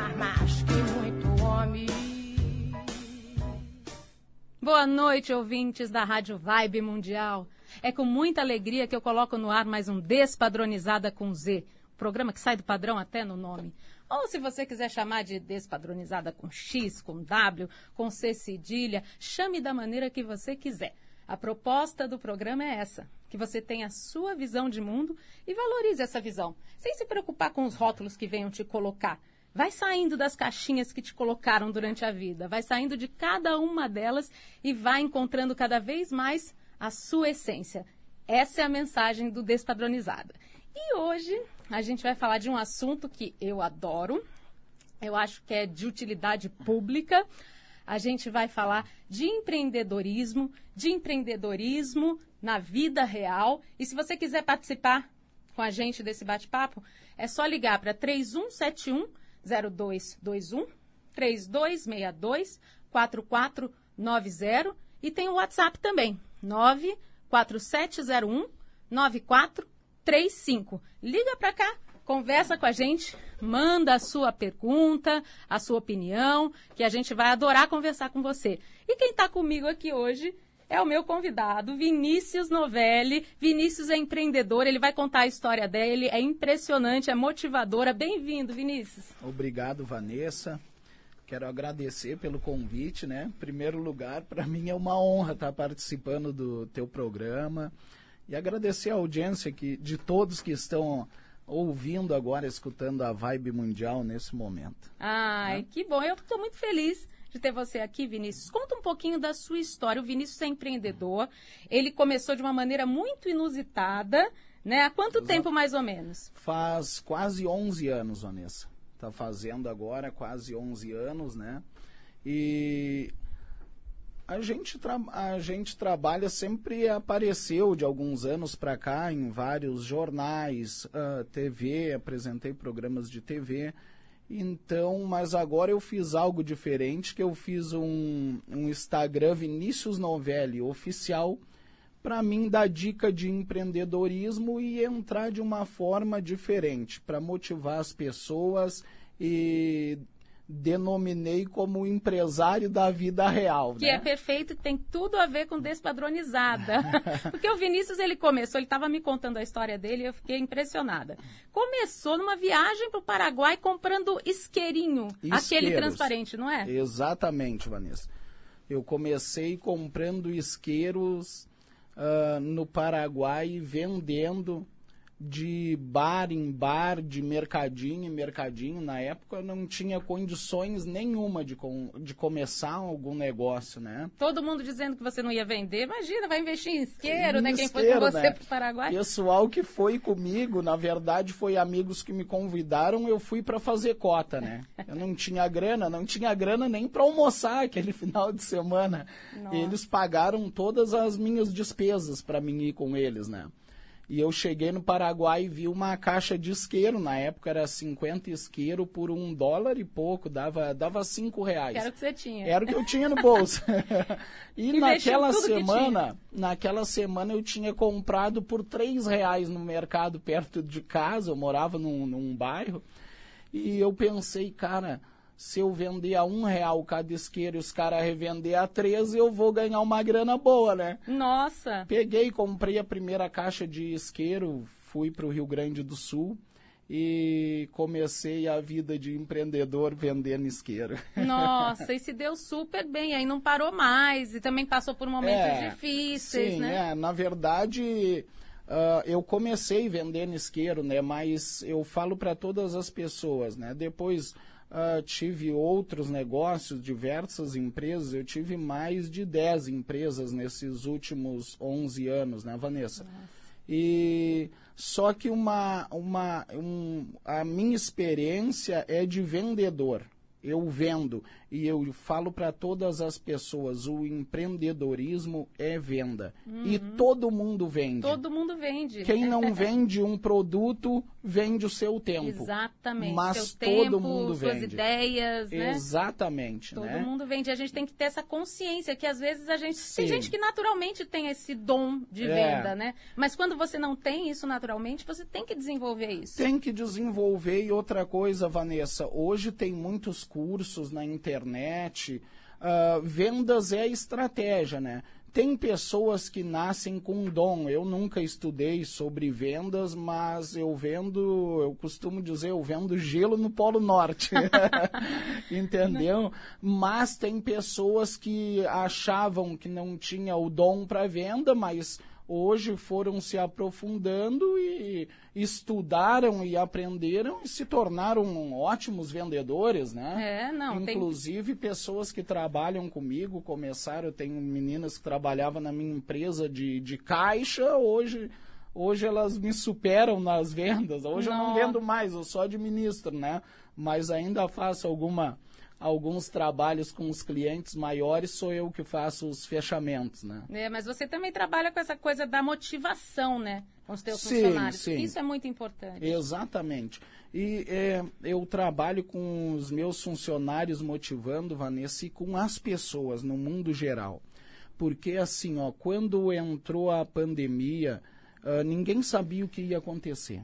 amar que muito homem. Boa noite, ouvintes da Rádio Vibe Mundial. É com muita alegria que eu coloco no ar mais um Despadronizada com Z, programa que sai do padrão até no nome. Ou se você quiser chamar de despadronizada com X, com W, com C cedilha, chame da maneira que você quiser. A proposta do programa é essa: que você tenha a sua visão de mundo e valorize essa visão, sem se preocupar com os rótulos que venham te colocar. Vai saindo das caixinhas que te colocaram durante a vida, vai saindo de cada uma delas e vai encontrando cada vez mais a sua essência. Essa é a mensagem do Despadronizada. E hoje a gente vai falar de um assunto que eu adoro, eu acho que é de utilidade pública. A gente vai falar de empreendedorismo, de empreendedorismo na vida real. E se você quiser participar com a gente desse bate-papo, é só ligar para 3171 0221 3262 4490 e tem o WhatsApp também, 94701 9435. Liga para cá, conversa com a gente, manda a sua pergunta, a sua opinião, que a gente vai adorar conversar com você. E quem está comigo aqui hoje é o meu convidado, Vinícius Novelli. Vinícius é empreendedor, ele vai contar a história dele, é impressionante, é motivadora. Bem-vindo, Vinícius. Obrigado, Vanessa. Quero agradecer pelo convite, né? Em primeiro lugar, para mim é uma honra estar participando do teu programa e agradecer a audiência que, de todos que estão ouvindo agora, escutando a Vibe Mundial nesse momento. Ai, né? que bom. Eu estou muito feliz de ter você aqui, Vinícius. Conta um pouquinho da sua história. O Vinícius é empreendedor. Ele começou de uma maneira muito inusitada, né? Há quanto Exato. tempo mais ou menos? Faz quase 11 anos, Vanessa está fazendo agora quase 11 anos, né? E a gente, a gente trabalha, sempre apareceu de alguns anos para cá em vários jornais, uh, TV, apresentei programas de TV. Então, mas agora eu fiz algo diferente, que eu fiz um, um Instagram Vinícius Novelli oficial, para mim dar dica de empreendedorismo e entrar de uma forma diferente, para motivar as pessoas e denominei como empresário da vida real. Que né? é perfeito, tem tudo a ver com despadronizada. Porque o Vinícius, ele começou, ele estava me contando a história dele e eu fiquei impressionada. Começou numa viagem para o Paraguai comprando isqueirinho, Isqueiros. aquele transparente, não é? Exatamente, Vanessa. Eu comecei comprando isqueiros uh, no Paraguai, vendendo de bar em bar, de mercadinho em mercadinho. Na época eu não tinha condições nenhuma de, com, de começar algum negócio, né? Todo mundo dizendo que você não ia vender. Imagina, vai investir em isqueiro, em né? Quem foi com você né? para o Paraguai. Pessoal que foi comigo, na verdade, foi amigos que me convidaram, eu fui para fazer cota, né? Eu não tinha grana, não tinha grana nem para almoçar aquele final de semana. Nossa. Eles pagaram todas as minhas despesas para mim ir com eles, né? E eu cheguei no Paraguai e vi uma caixa de isqueiro. Na época era 50 isqueiro por um dólar e pouco, dava, dava cinco reais. Era o que você tinha. Era o que eu tinha no bolso. e naquela semana, naquela semana eu tinha comprado por três reais no mercado perto de casa. Eu morava num, num bairro. E eu pensei, cara, se eu vender a um real cada isqueiro e os caras revender a 13, eu vou ganhar uma grana boa, né? Nossa! Peguei, comprei a primeira caixa de isqueiro, fui para o Rio Grande do Sul e comecei a vida de empreendedor vendendo isqueiro. Nossa, e se deu super bem, aí não parou mais e também passou por momentos é, difíceis, sim, né? É, na verdade, uh, eu comecei vendendo isqueiro, né? Mas eu falo para todas as pessoas, né? Depois Uh, tive outros negócios, diversas empresas. Eu tive mais de 10 empresas nesses últimos 11 anos, né, Vanessa? Nossa. E só que uma, uma, um, a minha experiência é de vendedor. eu vendo e eu falo para todas as pessoas, o empreendedorismo é venda. E todo mundo vende. Uhum. Todo mundo vende. Quem não vende um produto, vende o seu tempo. Exatamente. Mas Seu todo tempo, mundo suas vende. ideias, né? Exatamente, Todo né? mundo vende. A gente tem que ter essa consciência que às vezes a gente. Sim. Tem gente que naturalmente tem esse dom de É. venda, né? Mas quando você não tem isso naturalmente, você tem que desenvolver isso. Tem que desenvolver e outra coisa, Vanessa. Hoje tem muitos cursos na internet. Ah, vendas é estratégia, né? Tem pessoas que nascem com dom. Eu nunca estudei sobre vendas, mas eu vendo, eu costumo dizer, eu vendo gelo no Polo Norte. Entendeu? Mas tem pessoas que achavam que não tinha o dom para venda, mas hoje foram se aprofundando e estudaram e aprenderam e se tornaram ótimos vendedores, né? É, não, tem- Inclusive, pessoas que trabalham comigo começaram, eu tenho meninas que trabalhavam na minha empresa de, de caixa, hoje, hoje elas me superam nas vendas. Hoje eu não vendo mais, eu só administro, né? Mas ainda faço alguma alguns trabalhos com os clientes maiores, sou eu que faço os fechamentos, né? É, mas você também trabalha com essa coisa da motivação, né? Com os teus Sim, funcionários. sim. Isso é muito importante. Exatamente. E é, eu trabalho com os meus funcionários motivando, Vanessa, e com as pessoas no mundo geral. Porque assim, ó, quando entrou a pandemia, ah, ninguém sabia o que ia acontecer.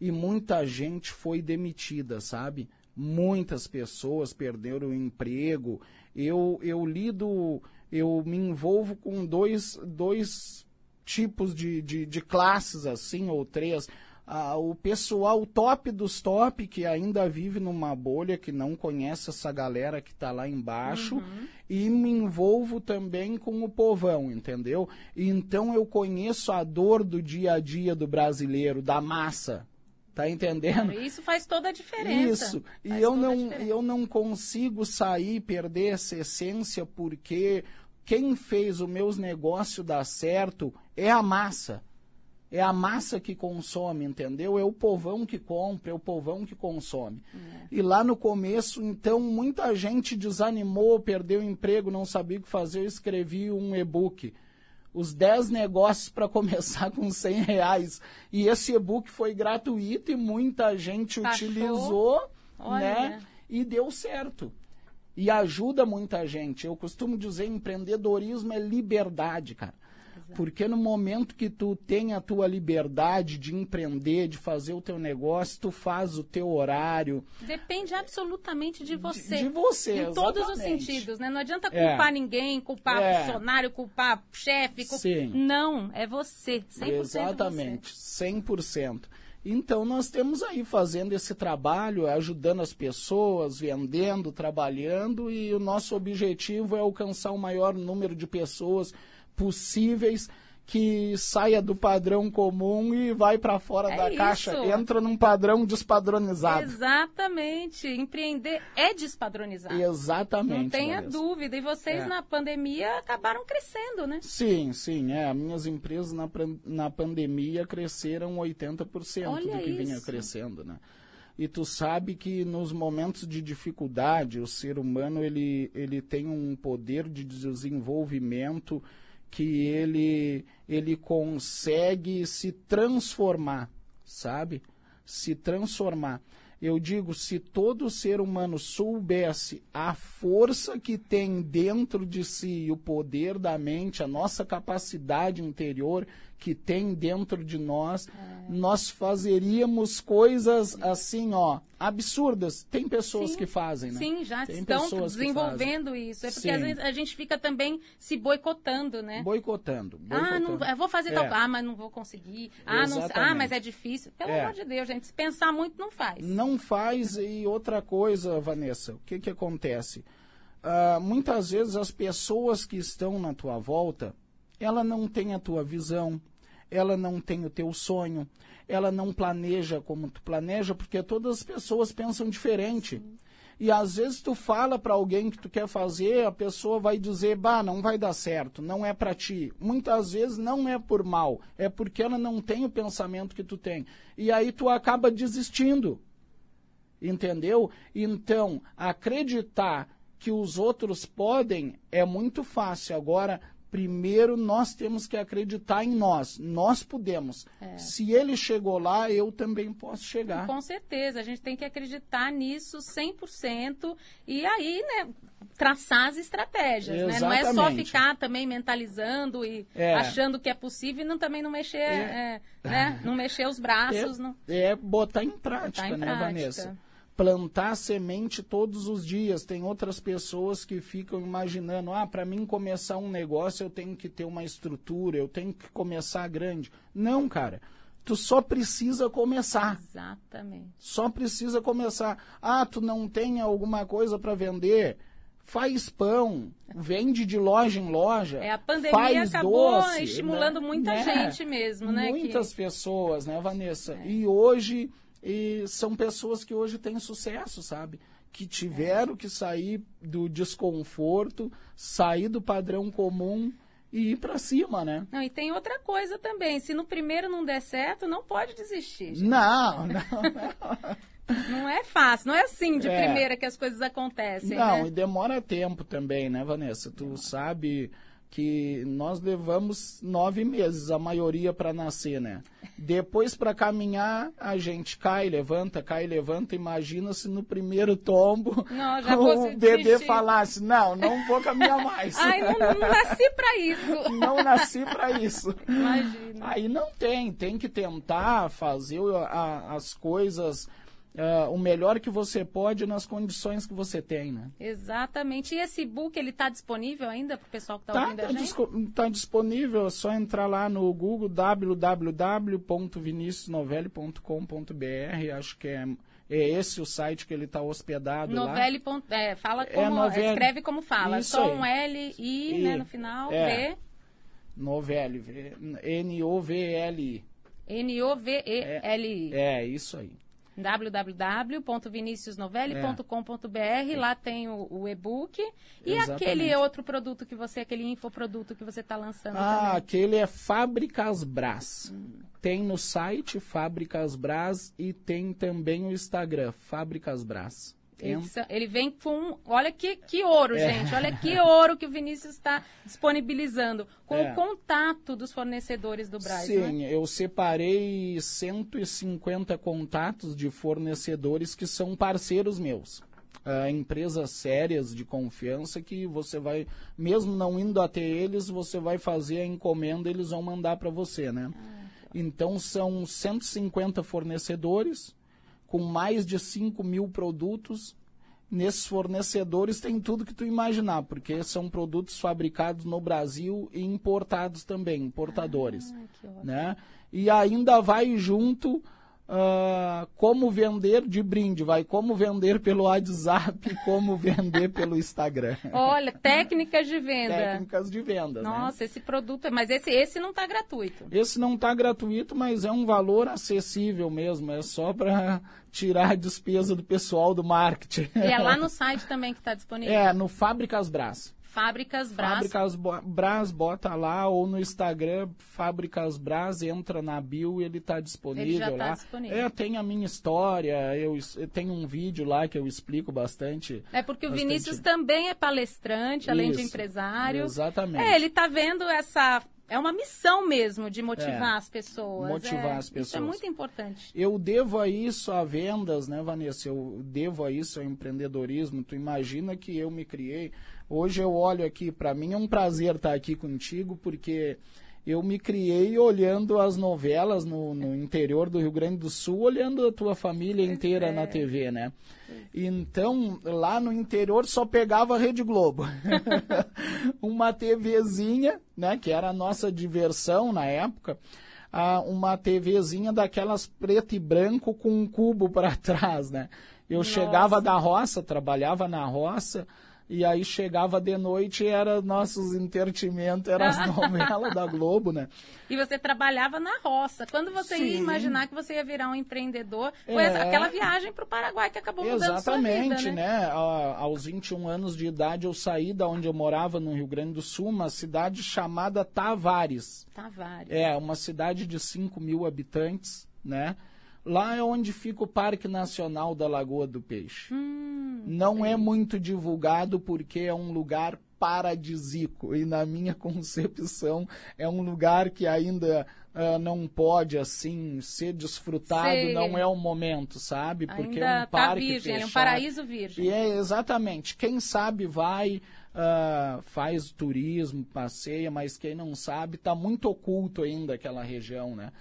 E muita gente foi demitida, sabe? Muitas pessoas perderam o emprego. Eu, eu lido, eu me envolvo com dois, dois tipos de, de, de classes, assim, ou três. Ah, o pessoal top dos top, que ainda vive numa bolha, que não conhece essa galera que está lá embaixo, e me envolvo também com o povão, entendeu? Então eu conheço a dor do dia a dia do brasileiro, da massa. Tá entendendo? Isso faz toda a diferença. Isso. E Faz eu não, eu não consigo sair, perder essa essência, porque quem fez os meus negócios dar certo é a massa. É a massa que consome, entendeu? É o povão que compra, é o povão que consome. É. E lá no começo, então, muita gente desanimou, perdeu o emprego, não sabia o que fazer. Eu escrevi um e-book os 10 negócios para começar com 100 reais. E esse e-book foi gratuito e muita gente utilizou, Olha. né? E deu certo. E ajuda muita gente. Eu costumo dizer, empreendedorismo é liberdade, cara. Porque no momento que tu tem a tua liberdade de empreender, de fazer o teu negócio, tu faz o teu horário. Depende absolutamente de você. de você, Em todos os exatamente. sentidos, né? Não adianta É. culpar ninguém, culpar É. funcionário, culpar chefe. culp- Sim. Não, é você. 100% Exatamente, 100%. Então nós temos aí fazendo esse trabalho, ajudando as pessoas, vendendo, trabalhando e o nosso objetivo é alcançar o maior número de pessoas possíveis que saia do padrão comum e vai para fora É da isso. caixa, entra num padrão despadronizado. Exatamente. Empreender é despadronizar. Exatamente. Não tenha dúvida. E vocês É. na pandemia acabaram crescendo, né? Sim, sim, é. As minhas empresas na, na pandemia cresceram 80% Olha do que vinha isso. crescendo, né? E tu sabe que nos momentos de dificuldade, o ser humano ele, ele tem um poder de desenvolvimento que ele, ele consegue se transformar, sabe? Se transformar. Eu digo, se todo ser humano soubesse a força que tem dentro de si, o poder da mente, a nossa capacidade interior que tem dentro de nós, nós fazeríamos coisas assim, ó, absurdas. Tem pessoas Sim, que fazem, né? Sim, já Tem estão desenvolvendo isso. É porque Sim. às vezes a gente fica também se boicotando, né? Boicotando. Ah, não, boicotando. vou fazer É. tal. Ah, mas não vou conseguir. Ah, não, ah, mas é difícil. Pelo É. amor de Deus, gente. Se pensar muito, não faz. Não faz e outra coisa, Vanessa, o que que acontece? Ah, muitas vezes as pessoas que estão na tua volta, ela não tem a tua visão, ela não tem o teu sonho, ela não planeja como tu planeja, porque todas as pessoas pensam diferente. E às vezes tu fala para alguém que tu quer fazer, a pessoa vai dizer, bah, não vai dar certo, não é para ti. Muitas vezes não é por mal, é porque ela não tem o pensamento que tu tem. E aí tu acaba desistindo. Entendeu? Então, acreditar que os outros podem é muito fácil. Agora, primeiro nós temos que acreditar em nós. Nós podemos. É. Se ele chegou lá, eu também posso chegar. Com certeza, a gente tem que acreditar nisso 100% e aí, né, traçar as estratégias, né? Não é só Exatamente. ficar também mentalizando e É. achando que é possível e não, também não mexer, é, né? Não mexer os braços. não... É botar em prática, Botar em né, prática. Vanessa? Plantar semente todos os dias. Tem outras pessoas que ficam imaginando: ah, para mim começar um negócio eu tenho que ter uma estrutura, eu tenho que começar grande. Não, cara. Tu só precisa começar. Exatamente. Só precisa começar. Ah, tu não tem alguma coisa para vender? Faz pão, vende de loja em loja. É, a pandemia faz acabou doce, estimulando né? muita Né? gente mesmo, né? Muitas pessoas, né, Vanessa? E hoje e são pessoas que hoje têm sucesso, sabe? Que tiveram que sair do desconforto, sair do padrão comum e ir para cima, né? Não, e tem outra coisa também. Se no primeiro não der certo, não pode desistir. gente. Não, não. Não é fácil, não é assim de É. primeira que as coisas acontecem, Não, né? e demora tempo também, né, Vanessa? Tu sabe que nós levamos nove meses, a maioria, para nascer, né? Depois, para caminhar, a gente cai, levanta, cai, levanta. Imagina se no primeiro tombo Não, o bebê desistir. falasse: Não, não vou caminhar mais. Ai, não, não nasci pra isso. não nasci para isso. Imagina. Aí não tem, tem que tentar fazer a- as coisas ah, o melhor que você pode nas condições que você tem, né? Exatamente. E esse book, ele tá disponível ainda pro pessoal que tá, Tá, ouvindo tá, a gente? disco- tá disponível, é só entrar lá no Google www.viniciusnovelli.com.br, acho que é, é esse o site que ele está hospedado lá. Novelli. ponto- É, fala como. Novelli. Escreve como fala. Só aí. um L, I, I. né, no final, É. V, Novelli, N-O-V-L-I. N-O-V-E-L-I. É, isso aí. www.viniciusnovelli.com.br Lá tem o, o e-book. E Exatamente. aquele outro produto que você, aquele infoproduto que você está lançando Ah, também. aquele é Fábricas Brás. Tem no site Fábricas Brás e tem também o Instagram, Fábricas Brás. Ele, vem com. Olha que, que ouro, É. gente. Olha que ouro que o Vinícius está disponibilizando. Com É. o contato dos fornecedores do Braz. Sim, né? eu separei 150 contatos de fornecedores que são parceiros meus. Ah, empresas sérias de confiança que você vai, mesmo não indo até eles, você vai fazer a encomenda, eles vão mandar para você, né? Então são 150 fornecedores com mais de 5 mil produtos. Nesses fornecedores tem tudo que tu imaginar, porque são produtos fabricados no Brasil e importados também, importadores Ah, né? E ainda vai junto ah, como vender de brinde, vai como vender pelo WhatsApp, como vender pelo Instagram. Olha, técnicas de venda. Técnicas de venda, né? Nossa, esse produto. Mas esse, esse não está gratuito. Esse não está gratuito, mas é um valor acessível mesmo, é só para tirar a despesa do pessoal do marketing. E é lá no site também que está disponível. É, no Fábricas Brás. Fábricas Brás. Fábricas Brás, bota lá, ou no Instagram, Fábricas Brás, entra na bio e ele está disponível Ele já tá lá. disponível. É, tem a minha história, eu, eu tenho um vídeo lá que eu explico bastante. É porque o Bastante. Vinícius também é palestrante, além de Isso. empresário. Exatamente. É, ele está vendo essa. É uma missão mesmo de motivar É, as pessoas. motivar É, as Isso é pessoas. muito importante. Eu devo a isso a vendas, né, Vanessa? Eu devo a isso ao empreendedorismo. Tu imagina que eu me criei. Hoje eu olho aqui, para mim é um prazer estar aqui contigo, porque eu me criei olhando as novelas no, no interior do Rio Grande do Sul, olhando a tua família inteira é. na TV, né? Então, lá no interior só pegava a Rede Globo. uma TVzinha, né, que era a nossa diversão na época a- uma TVzinha daquelas preto e branco com um cubo para trás, né? Eu Nossa. chegava da roça, trabalhava na roça, e aí chegava de noite e era nossos entretimentos, eram as novelas da Globo, né? E você trabalhava na roça. Quando você ia Sim. imaginar que você ia virar um empreendedor, foi É. aquela viagem para o Paraguai que acabou mudando sua Exatamente, vida, né? né? A- aos 21 anos de idade eu saí da onde eu morava no Rio Grande do Sul, uma cidade chamada Tavares. Tavares. É, uma cidade de 5 mil habitantes, né? Lá é onde fica o Parque Nacional da Lagoa do Peixe. Hum, Não é muito divulgado porque é um lugar paradisíaco e na minha concepção é um lugar que ainda ah, não pode assim ser desfrutado, Sei. não é o momento, sabe? Porque ainda é um tá parque virgem, ele é um fechado. paraíso virgem. E é exatamente. Quem sabe vai, ah, faz turismo, passeia, mas quem não sabe, está muito oculto ainda aquela região, né?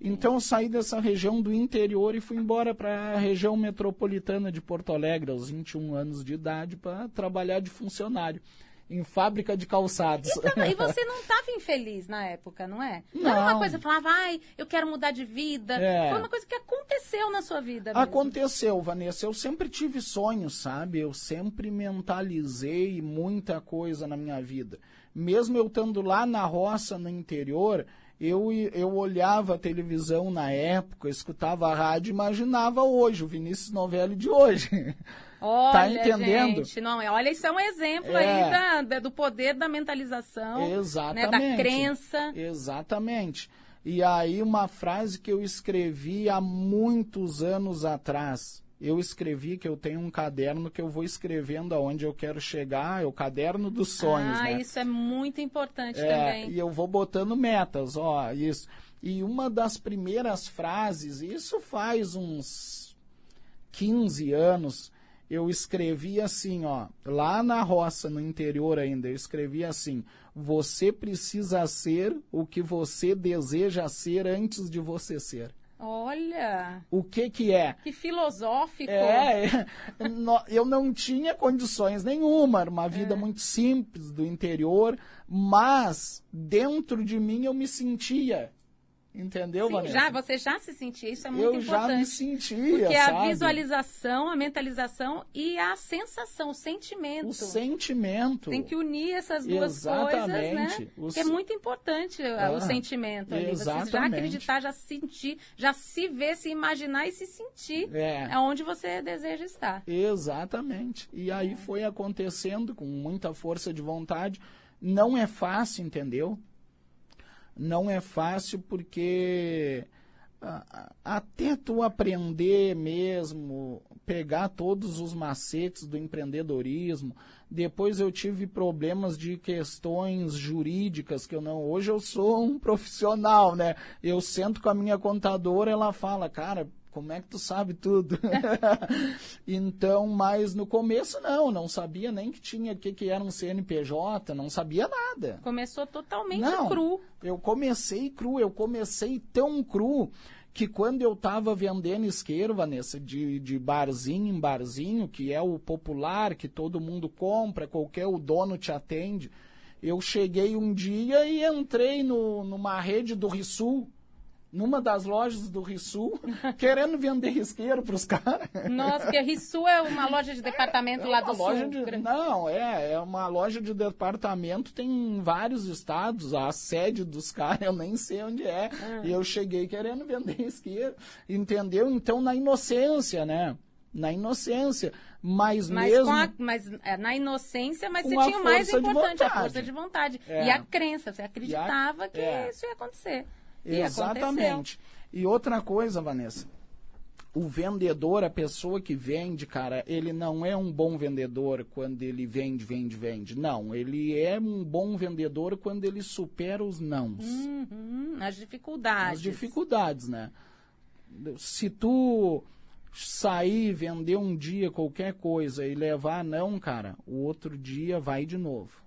Então eu saí dessa região do interior e fui embora para a região metropolitana de Porto Alegre, aos 21 anos de idade, para trabalhar de funcionário em fábrica de calçados. Então, e você não estava infeliz na época, não é? Não, era uma coisa falava, ai, eu quero mudar de vida. É. Foi uma coisa que aconteceu na sua vida. mesmo. Aconteceu, Vanessa. Eu sempre tive sonhos, sabe? Eu sempre mentalizei muita coisa na minha vida. Mesmo eu estando lá na roça, no interior, eu, eu olhava a televisão na época, escutava a rádio e imaginava hoje, o Vinícius Novelli de hoje. Olha, Tá entendendo? Gente, não, é- olha, isso é um exemplo É. aí da- da- do poder da mentalização, né, Exatamente. da crença. Exatamente. E aí uma frase que eu escrevi há muitos anos atrás. Eu escrevi que eu tenho um caderno que eu vou escrevendo aonde eu quero chegar, é o caderno dos sonhos, ah, né? isso é muito importante É, também. e eu vou botando metas, ó, isso. E uma das primeiras frases, isso faz uns 15 anos, eu escrevi assim, ó, lá na roça, no interior ainda, eu escrevi assim: você precisa ser o que você deseja ser antes de você ser. Olha, O que que é? que filosófico. É, é, eu não tinha condições nenhuma, era uma É. vida muito simples do interior, mas dentro de mim eu me sentia. Entendeu, Sim, Vanessa? já, você já se sentia, isso é muito eu importante. já me sentia, Porque é a visualização, a mentalização e a sensação, o sentimento. O sentimento. Tem que unir essas duas coisas, né? Exatamente. O Que é muito importante Ah, o sentimento ali. Você já exatamente. acreditar, já sentir, já se ver, se imaginar e se sentir É. é onde você deseja estar. Exatamente. E aí foi acontecendo com muita força de vontade. Não é fácil, entendeu? Não é fácil porque ah, ah, até tu aprender mesmo, pegar todos os macetes do empreendedorismo. Depois eu tive problemas de questões jurídicas que eu não. Hoje eu sou um profissional, né? Eu sento com a minha contadora, ela fala, cara, como é que tu sabe tudo? então, mas no começo não, não sabia nem que tinha o que, que era um CNPJ, não sabia nada. Começou totalmente Não, cru. Eu comecei cru, eu comecei tão cru que quando eu estava vendendo isqueiro, Vanessa, de, de barzinho em barzinho, que é o popular, que todo mundo compra, qualquer o dono te atende, eu cheguei um dia e entrei no, numa rede do Rissul, numa das lojas do Rissul, querendo vender isqueiro para os caras. Nossa, porque Rissu é uma loja de departamento lá É do loja sul. de- não, é, é uma loja de departamento, tem em vários estados, a sede dos caras, eu nem sei onde é. Ah. E eu cheguei querendo vender isqueiro, entendeu? Então, na inocência, né? Na inocência. Mas, Mas, mesmo. a- mas é, na inocência, mas você a tinha o mais importante, a força de vontade. É. E a crença, você acreditava que é. isso ia acontecer. E aconteceu. Exatamente. E outra coisa, Vanessa. O vendedor, a pessoa que vende, cara, ele não é um bom vendedor quando ele vende, vende, vende. Não, ele é um bom vendedor quando ele supera os nãos. Uhum, as dificuldades. as dificuldades, né? Se tu sair, vender um dia qualquer coisa e levar não, cara, o outro dia vai de novo.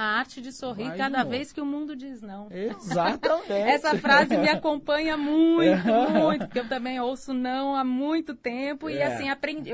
A arte de sorrir Vai cada novo. vez que o mundo diz não. Exatamente. Essa frase me acompanha muito, muito, porque eu também ouço não há muito tempo e É. assim aprendi.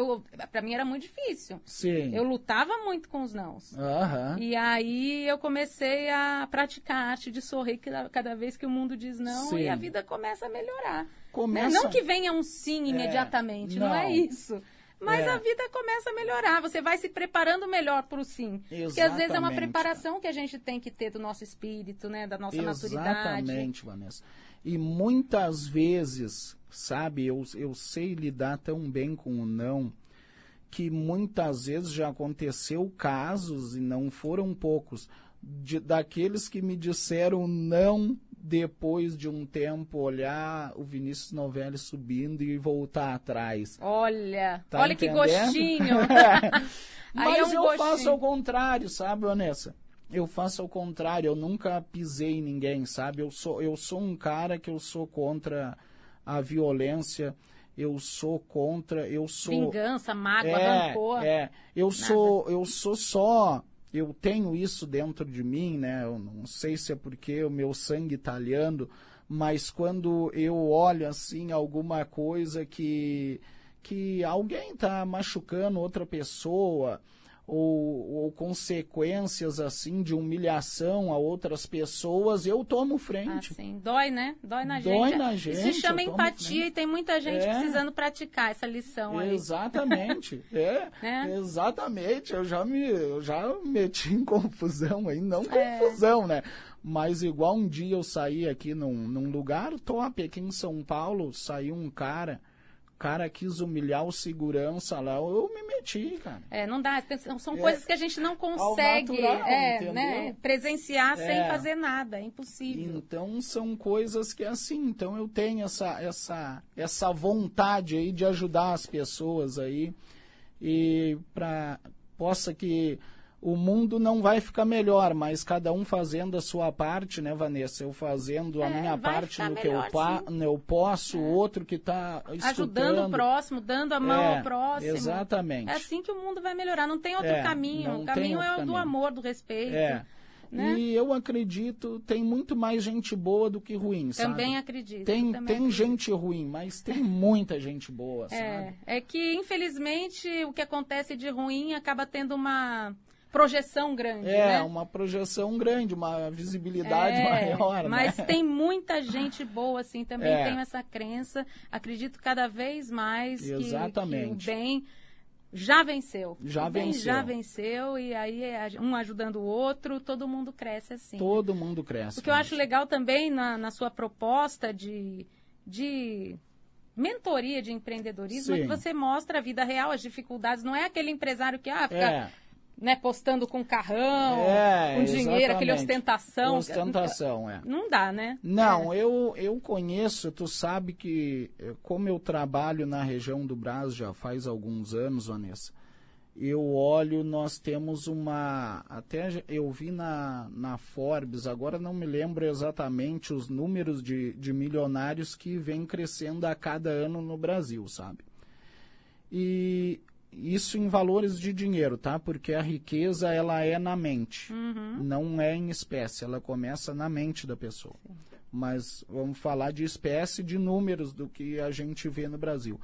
Para mim era muito difícil. Sim. Eu lutava muito com os nãos. Aham. E aí eu comecei a praticar a arte de sorrir cada, vez que o mundo diz não Sim. e a vida começa a melhorar. Começa- Né? Não que venha um sim imediatamente, não, é não. isso. Mas É. a vida começa a melhorar, você vai se preparando melhor para o sim. Porque às vezes é uma Exatamente, preparação que a gente tem que ter do nosso espírito, né? Da nossa maturidade. Exatamente, Vanessa. E muitas vezes, sabe, eu, eu sei lidar tão bem com o não, que muitas vezes já aconteceu casos, e não foram poucos, de, daqueles que me disseram não depois de um tempo olhar o Vinícius Novelli subindo e voltar atrás. Olha, Tá olha que entendendo? gostinho. Aí Mas é um eu gostinho. faço ao contrário, sabe, Vanessa? Eu faço ao contrário, eu nunca pisei em ninguém, sabe? Eu sou, eu sou um cara que eu sou contra a violência, eu sou contra, eu sou Vingança, mágoa, é, rancor. é. Eu sou, eu sou só, eu tenho isso dentro de mim, né? Eu não sei se é porque o meu sangue italiano, mas quando eu olho assim alguma coisa que que alguém tá machucando outra pessoa ou, ou consequências assim de humilhação a outras pessoas, eu tomo frente. Assim, dói, né? Dói na Dói gente. na Isso gente, se chama empatia frente. e tem muita gente É. precisando praticar essa lição aí. Exatamente. É, Né? exatamente. Eu já me eu já meti em confusão aí, não É. confusão, né? Mas igual um dia eu saí aqui num, num lugar top aqui em São Paulo, saiu um cara, cara quis humilhar o segurança lá, eu me meti, cara. É, não dá. São É. coisas que a gente não consegue natural, é, né, presenciar sem É. fazer nada. É impossível. Então são coisas que assim, então eu tenho essa essa essa vontade aí de ajudar as pessoas aí e para possa que o mundo não vai ficar melhor, mas cada um fazendo a sua parte, né, Vanessa? Eu fazendo a É, minha parte no que eu, melhor, pa. É. no eu posso, o outro que está Ajudando o próximo, dando a mão É, ao próximo. Exatamente. É assim que o mundo vai melhorar. Não tem outro É, caminho. O caminho é o do caminho. amor, do respeito. É. né? E eu acredito, tem muito mais gente boa do que ruim, sabe? Também acredito. Tem, também tem acredito. gente ruim, mas tem muita gente boa, sabe? É, é que, infelizmente, o que acontece de ruim acaba tendo uma projeção grande, É, né? uma projeção grande, uma visibilidade É, maior, Mas né? tem muita gente boa, assim, também É. tenho essa crença. Acredito cada vez mais que- que, Exatamente. o bem já venceu. Já o bem venceu. já venceu e aí é um ajudando o outro, todo mundo cresce assim. Todo mundo cresce. O que eu acho legal também na, na sua proposta de, de mentoria de empreendedorismo é Sim. que você mostra a vida real, as dificuldades. Não é aquele empresário que ah, fica É, né, postando com carrão, É, com dinheiro, aquele exatamente. ostentação. ostentação, é. Não dá, né? Não, eu, eu conheço, tu sabe que, eh, como eu trabalho na região do Brás já faz alguns anos, Vanessa, eu olho, nós temos uma. Até eu vi na, na Forbes, agora não me lembro exatamente os números de, de milionários que vem crescendo a cada ano no Brasil, sabe? E isso em valores de dinheiro, tá? Porque a riqueza, ela é na mente, Uhum. não é em espécie, ela começa na mente da pessoa. Mas vamos falar de espécie, de números do que a gente vê no Brasil.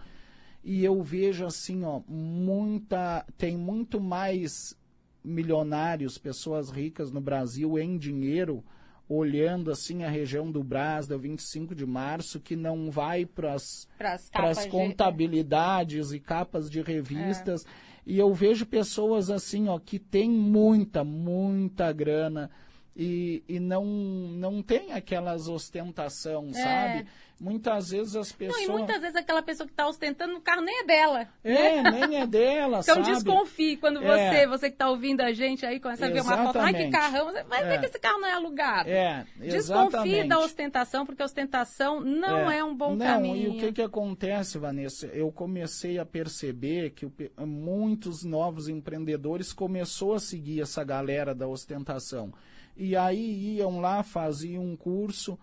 E eu vejo assim, ó, muita, tem muito mais milionários, pessoas ricas no Brasil em dinheiro, olhando assim a região do Brás, da 25 de março, que não vai para as capas de- contabilidades e capas de revistas. E eu vejo pessoas assim, ó, que tem muita, muita grana e, e não, não tem aquelas ostentação, sabe? Muitas vezes as Não, pessoas. e muitas vezes aquela pessoa que está ostentando o carro nem é dela. É, nem é dela, Então sabe? desconfie quando É. você, você que está ouvindo a gente aí, começa a ver uma foto, ai que Exatamente. carrão, você vai ver É. que esse carro não é alugado. É, Desconfie exatamente. da ostentação, porque ostentação não é, um bom não, caminho. e o que, que acontece, Vanessa? Eu comecei a perceber que muitos novos empreendedores começou a seguir essa galera da ostentação. E aí iam lá, faziam um curso,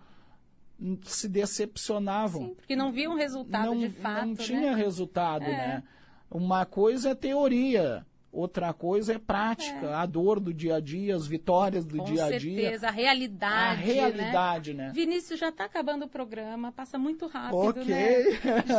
se decepcionavam. Sim, porque não viu um resultado não, de fato, não tinha né? resultado, É. né? Uma coisa é teoria, outra coisa é prática, a dor do dia a dia, as vitórias do Com dia a dia. certeza, a realidade, A realidade, né? né? Vinícius, já está acabando o programa, passa muito rápido, Ok. né?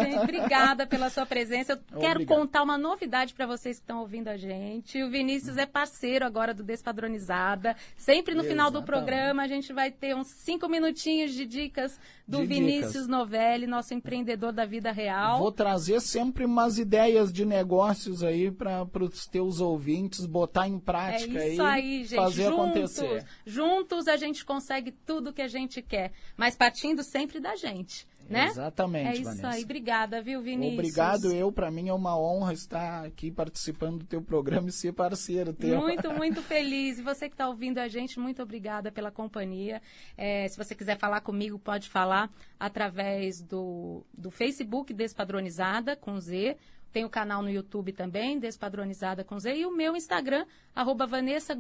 Gente, obrigada pela sua presença. Eu quero Obrigado. contar uma novidade para vocês que estão ouvindo a gente. O Vinícius é parceiro agora do Despadronizada. Sempre no final do Exatamente. programa a gente vai ter uns cinco minutinhos de dicas do De Vinícius dicas. Novelli, nosso empreendedor da vida real. Vou trazer sempre umas ideias de negócios aí para os teus ouvintes botar em É prática isso aí, gente. fazer juntos, acontecer. juntos a gente consegue tudo que a gente quer, mas partindo sempre da gente. né? Exatamente, É isso Vanessa. aí. Obrigada, viu, Vinícius? Obrigado eu, para mim é uma honra estar aqui participando do teu programa e ser parceiro teu. Muito, muito feliz. E você que está ouvindo a gente, muito obrigada pela companhia. É, se você quiser falar comigo, pode falar através do, do Facebook Despadronizada com Z. Tem o canal no YouTube também, Despadronizada com Z, e o meu Instagram, arroba Vanessa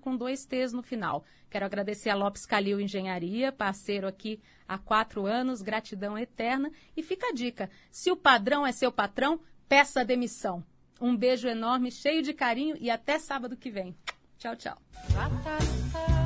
com dois T's no final. Quero agradecer a Lopes Calil Engenharia, parceiro aqui há quatro anos, gratidão eterna. E fica a dica: se o padrão é seu patrão, peça demissão. Um beijo enorme, cheio de carinho e até sábado que vem. Tchau, tchau. Ra-ta-ta.